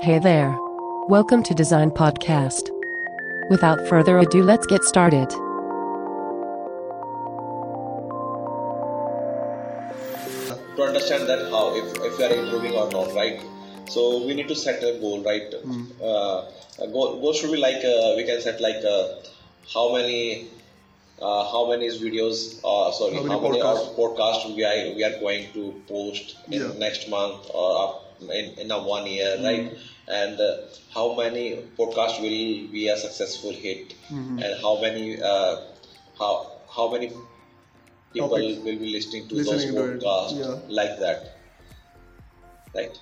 Hey there. Welcome to Design Podcast. Without further ado, let's get started. to understand that how if, if we are improving or not right so we need to set a goal right uh, a goal, goal should be like uh, we can set like uh, how many uh, how many videos uh, sorry How how many many, podcasts? podcasts we are we are going to post in Yeah. next month or up in, in a one year Mm-hmm. right and uh, how many podcasts will be a successful hit Mm-hmm. and how many uh, how how many people Topics. will be listening to Listening those podcasts yeah. like that right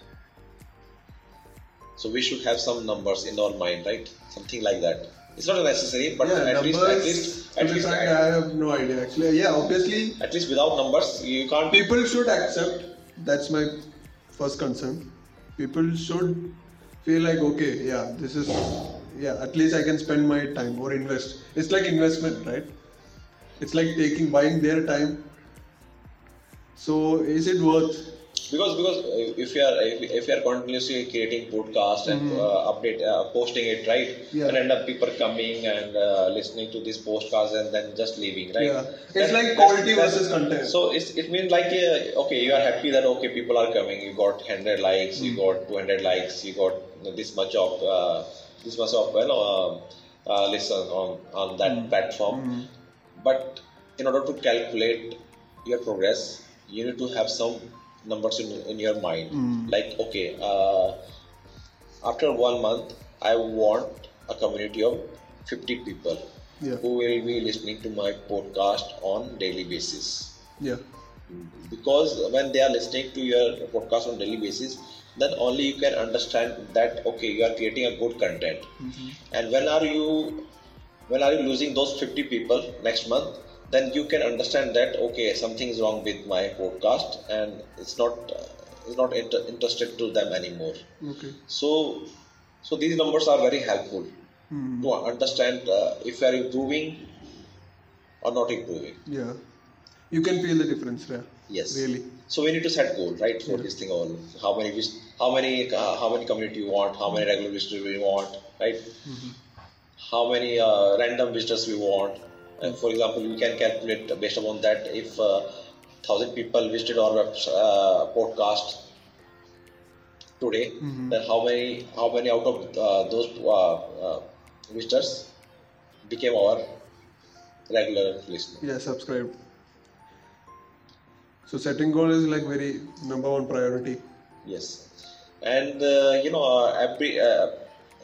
so we should have some numbers in our mind right something like that it's not necessary but yeah, at least at least at least, I have no idea actually. Yeah, obviously, at least without numbers you can't people should accept. That's my first concern. People should feel like okay, yeah, this is yeah. At least I can spend my time or invest. It's like investment, right? It's like taking buying their time. So is it worth? Because because if you are if, if you are continuously creating podcast and uh, update uh, posting it right Mm-hmm. Yeah. and end up people coming and uh, listening to this podcast and then just leaving right Yeah, it's That- like quality that's- versus content. so it's, it means like uh, okay you are happy that okay people are coming you got 100 likes Mm. you got 200 likes you got this much of uh, this much of you know um, uh, listen on on that Mm. platform but in order to calculate your progress you need to have some numbers in, in your mind. Like okay uh, after one month i want a community of 50 people Yeah. who will be listening to my podcast on daily basis. Yeah. because when they are listening to your podcast on daily basis then only you can understand that okay you are creating a good content. And when are you when are you losing those 50 people next month then you can understand that okay something is wrong with my podcast and it's not uh, it's not inter- interested to them anymore Okay. so so these numbers are very helpful to understand uh, if you are improving or not improving Yeah. You can feel the difference, yeah. Yes. Really. So we need to set goal, right, for this thing all. How many, how many, uh, how many community you want, how many regular visitors we want, right? How many uh, random visitors we want. And for example, we can calculate based upon that if uh, thousand people visited our web, uh, podcast today, then how many, how many out of uh, those uh, uh, visitors became our regular listener? Yeah, subscribe. So setting goal is like very number one priority. Yes, and uh, you know uh, every uh,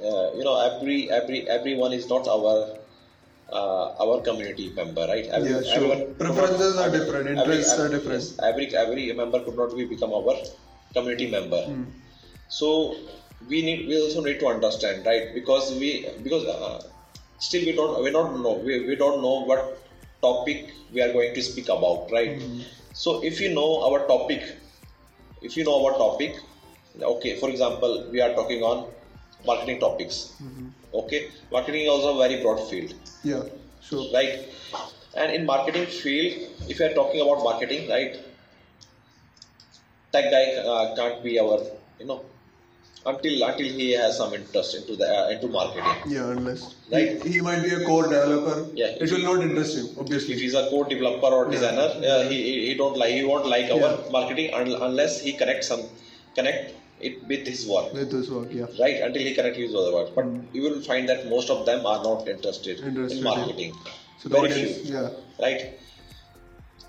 uh, you know every every everyone is not our uh, our community member, right? Every, Yeah, sure. everyone- Preferences are different, interests are different. every every member could not be become our community member. Hmm. So we need we also need to understand, right? Because we because uh, still we don't we don't know we, we don't know what topic we are going to speak about, right? Hmm. So if you know our topic, if you know our topic, okay. For example, we are talking on marketing topics. Mm-hmm. Okay, marketing is also a very broad field Yeah, sure. right and in marketing field if you are talking about marketing right tech guy uh, can't be our you know until until he has some interest into the uh, into marketing Yeah, unless Right. he, he might be a core developer. Yeah, It will not interest him, obviously if he's a core developer or designer uh, he, he he don't like he won't like our Yeah. marketing un- unless he connects some connect it with his work. With this work, yeah. right until he cannot use other work but mm. you will find that most of them are not interested, Interested, in yeah. marketing. So the very audience, few. yeah. right.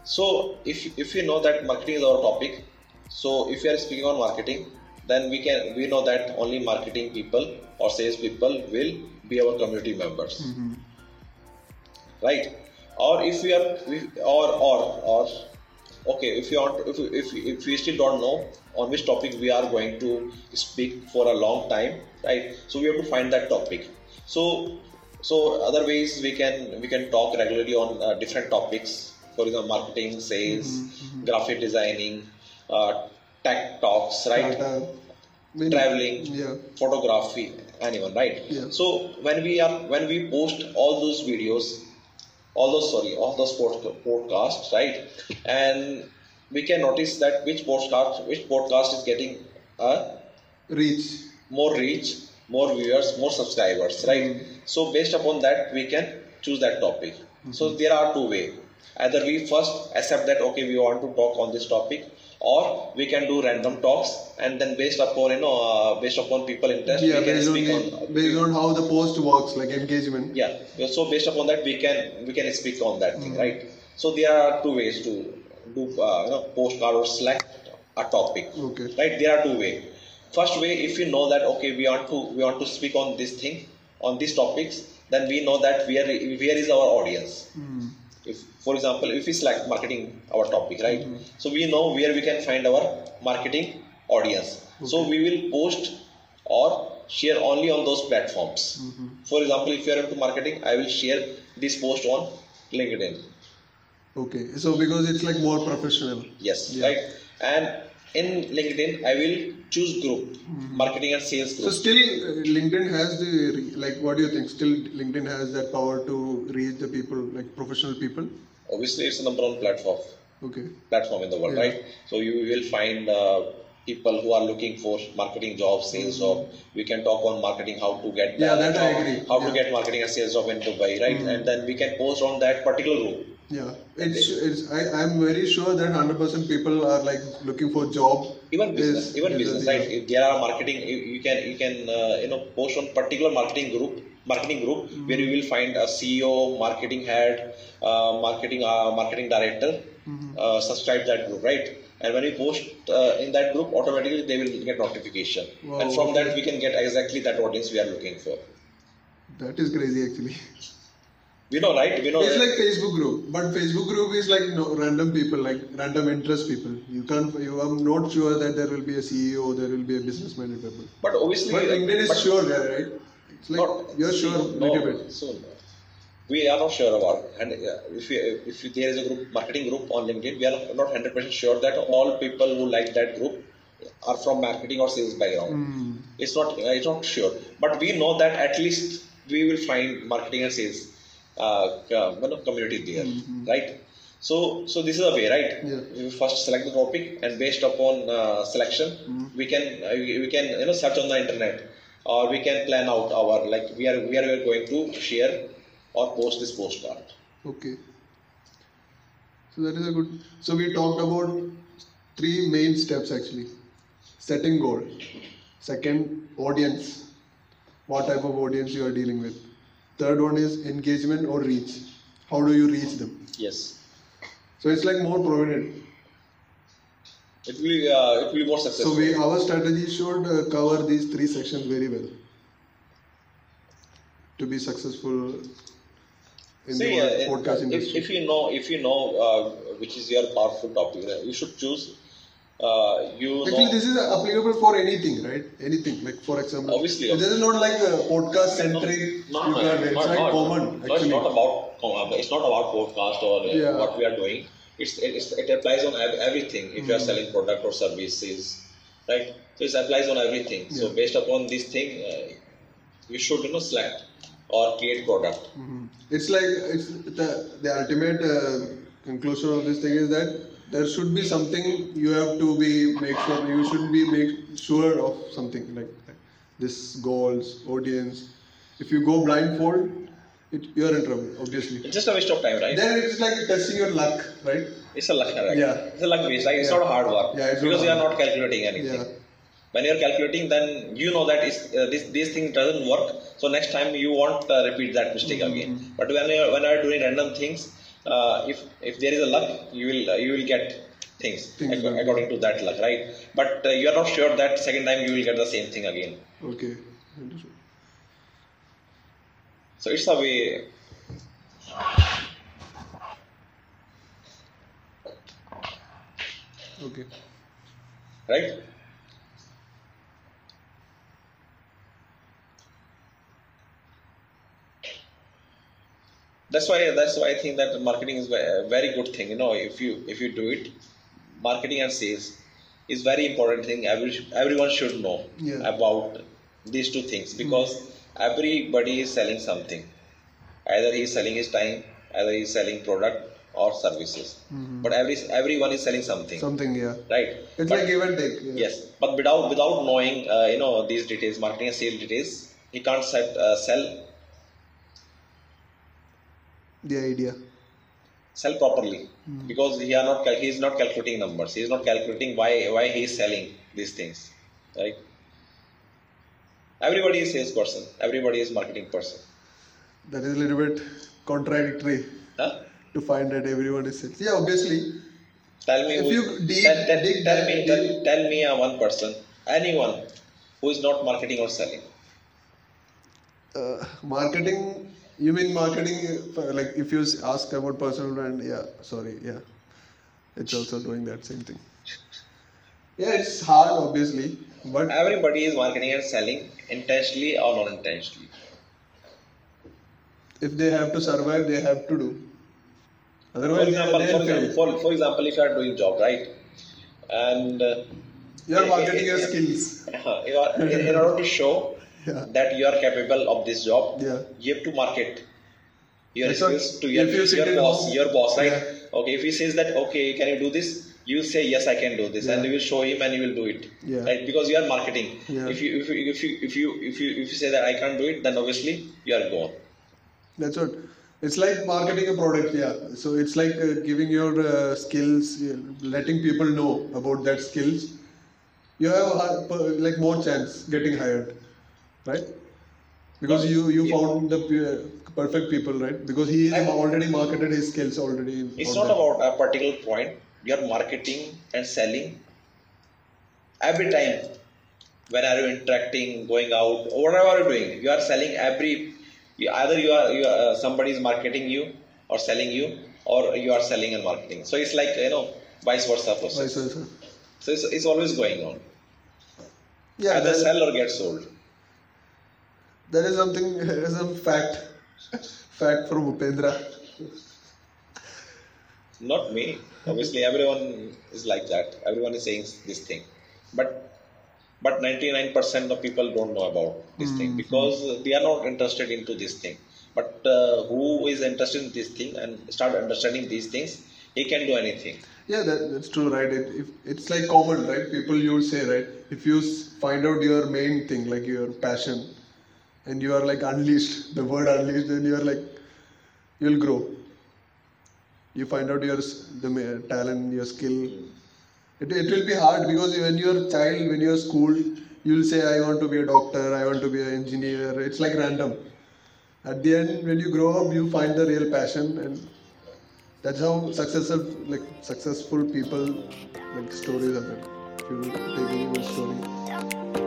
So if if you know that marketing is our topic so if you are speaking on marketing then we can we know that only marketing people or sales people will be our community members. Mm-hmm. Right. Or if we are we- or or or okay if you want if, if if we still don't know on which topic we are going to speak for a long time right? So we have to find that topic. So so other ways we can we can talk regularly on uh, different topics. For example marketing sales graphic designing uh, tech talks right? Data, many- traveling Yeah. photography anyone right? Yeah. so when we are when we post all those videos all those sorry all those pod- podcasts right and we can notice that which podcast which podcast is getting a Reach. more reach, more viewers, more subscribers, right? Mm-hmm. So based upon that, we can choose that topic. So mm-hmm. there are two ways. Either we first accept that okay, we want to talk on this topic, or we can do random talks, and then based upon you know, uh, based upon people interest, Yeah, we can based on, on. based on how the post works, like engagement. Yeah. So based upon that, we can we can speak on that Mm-hmm. thing, right? So there are two ways to do uh, you know postcard or select a topic. Okay. Right. There are two ways. First way, if you know that okay, we want to we want to speak on this thing on these topics, then we know that where where is our audience. Mm. For example, if we select marketing our topic, right? Mm-hmm. So we know where we can find our marketing audience. So we will post or share only on those platforms. Mm-hmm. For example, if you are into marketing, I will share this post on LinkedIn. Okay, so because it's like more professional. Yes, Yeah. right. And in LinkedIn, I will choose group, marketing and sales group So still, uh, LinkedIn has the like. What do you think? Still, LinkedIn has that power to reach the people, like professional people. Obviously, it's the number one platform. Okay. platform in the world, Yeah. right? So you will find uh, people who are looking for marketing jobs, sales job. We can talk on marketing, how to get Mm-hmm. Yeah, that I agree. how Yeah. Mm-hmm. to get marketing and sales job in Dubai, right? And then we can post on that particular group. Yeah, it's it's. I I'm very sure that hundred percent people are like looking for job. Even business, is- even is- business, right? If there are marketing, you, you can you can uh, you know post on particular marketing group, marketing group Mm-hmm. where you will find a CEO, marketing head, uh, marketing uh, marketing director. Mm-hmm. Uh, subscribe that group, right? And when you post uh, in that group, automatically they will get notification, Wow, and from that we can get exactly that audience we are looking for. That is crazy actually. We know, right? We know. It's like Facebook group, but Facebook group is like no, random people, like random interest people. You can't. You are not sure that there will be a CEO, there will be a businessman people. but obviously, But LinkedIn is but sure there, right? It's like not- you're sure no, little bit. So we are not sure about. And if you, if there is a group marketing group on LinkedIn, we are not hundred percent sure that all people who like that group are from marketing or sales background. Mm. It's not. Uh, it's not sure. But we know that at least we will find marketing and sales uh, uh, community there, right? So, so this is a way, right? Yeah. We first select the topic, and based upon uh, selection, we can uh, we we can you know search on the internet, or we can plan out our like we are we are going to share or post this postcard. Okay. So that is a good. So we talked about three main steps actually. Setting goal. Second, audience. What type of audience you are dealing with. Third one is engagement or reach. How do you reach them? Yes, So it's like more prominent. it will be, uh, it will be more successful. So we our strategy should uh, cover these three sections very well to be successful in See, the uh, podcast if, industry. if you know if you know uh, which is your powerful topic, uh, you should choose. Uh, you Actually, know, this is applicable for anything, right? Anything. Like for example, Obviously, this is not like a podcast centric. No, no, can- it's not- common no, it's not about it's not about podcast or uh, Yeah. what we are doing. It's, it's it applies on everything. If Mm. you are selling product or services, right? So it applies on everything. So based upon this thing, uh, you should you know select or create product. Mhm. It's like it's the the ultimate uh, conclusion of this thing is that there should be something you have to be make sure you should be make sure of something like, this goals audience. If you go blindfold, it, you are in trouble. Obviously. It's just a waste of time, right? Then it's like testing your luck, right? It's a luck, right? Yeah. It's a luck based. Like, It's Yeah. not hard work Yeah, it's because you are not calculating anything. Yeah. When you are calculating, then you know that is uh, this this thing doesn't work. So next time you won't uh, repeat that mistake Mm-hmm. again. But when you are, when you are doing random things, uh, if if there is a luck, you will uh, you will get things, Things done. according to that luck, right? But uh, you are not sure that second time you will get the same thing again. Okay. So it's a way. Okay. right? That's why that's why I think that marketing is a very good thing. You know, if you if you do it, marketing and sales is very important thing. Every everyone should know Yeah. about these two things because everybody is selling something. Either he is selling his time, either he is selling product, or services but every everyone is selling something Something, yeah. right It's But- like give and take. Yeah. yes but without without knowing uh, you know these details marketing and sales details he can't set, uh, sell The idea. sell properly because he are not he is not calculating numbers he is not calculating why why he is selling these things right everybody is salesperson everybody is marketing person That is a little bit contradictory huh? to find that everyone is sales. Yeah, obviously. tell me If who- you dig- tell, tell, dig tell me deep- tell, tell me uh, one person anyone who is not marketing or selling Uh, marketing, you mean marketing, uh, like if you ask about personal brand, yeah, sorry, yeah. It's also doing that same thing. Yeah, it's hard, obviously, but everybody is marketing and selling intentionally or not intentionally if they have to survive, they have to do. for Otherwise, example, they for example, for, for example, if you are doing job, right, and uh, You are marketing your skills. you are, in, in order to show Yeah. that you are capable of this job, Yeah. you have to market your That's skills to your, you your boss. home- Your boss, right? Yeah. Okay, if he says that, okay, can you do this? You say yes, I can do this, and you will show him, and you will do it, Yeah. right? Because you are marketing. Yeah. If you if you if you if you if you if you say that I can't do it, then obviously you are gone. That's what. It's like marketing a product, yeah. So it's like uh, giving your uh, skills, letting people know about that skills. You have a like more chance getting hired, right? Because you you Yeah. found the perfect people, right? Because he is already marketed his skills already. It's not about a particular point. You are marketing and selling every time. When are you interacting, going out, or whatever you're doing, you are selling every. You, either you are, you are uh, somebody is marketing you or selling you, or you are selling and marketing. So it's like you know vice versa process. Vice versa. So it's, it's always going on. Yeah, Either sell or get sold. That is something. That is some fact. fact from Upendra. Not me. Obviously, everyone is like that. Everyone is saying this thing, but but 99% of people don't know about this thing because they are not interested into this thing. But uh, who is interested in this thing and start understanding these things, he can do anything. Yeah, that, that's true, right? It, if, it's like common, right? People you say, right? If you find out your main thing, like your passion, and you are like unleashed, the word unleashed, then you are like, you'll grow. You find out your the talent, your skill. It, it will be hard because when you're a child, when you're school, you'll say, I want to be a doctor, I want to be an engineer. It's like random. At the end, when you grow up, you find the real passion and that's how successful like successful people like stories are. If you take any one story.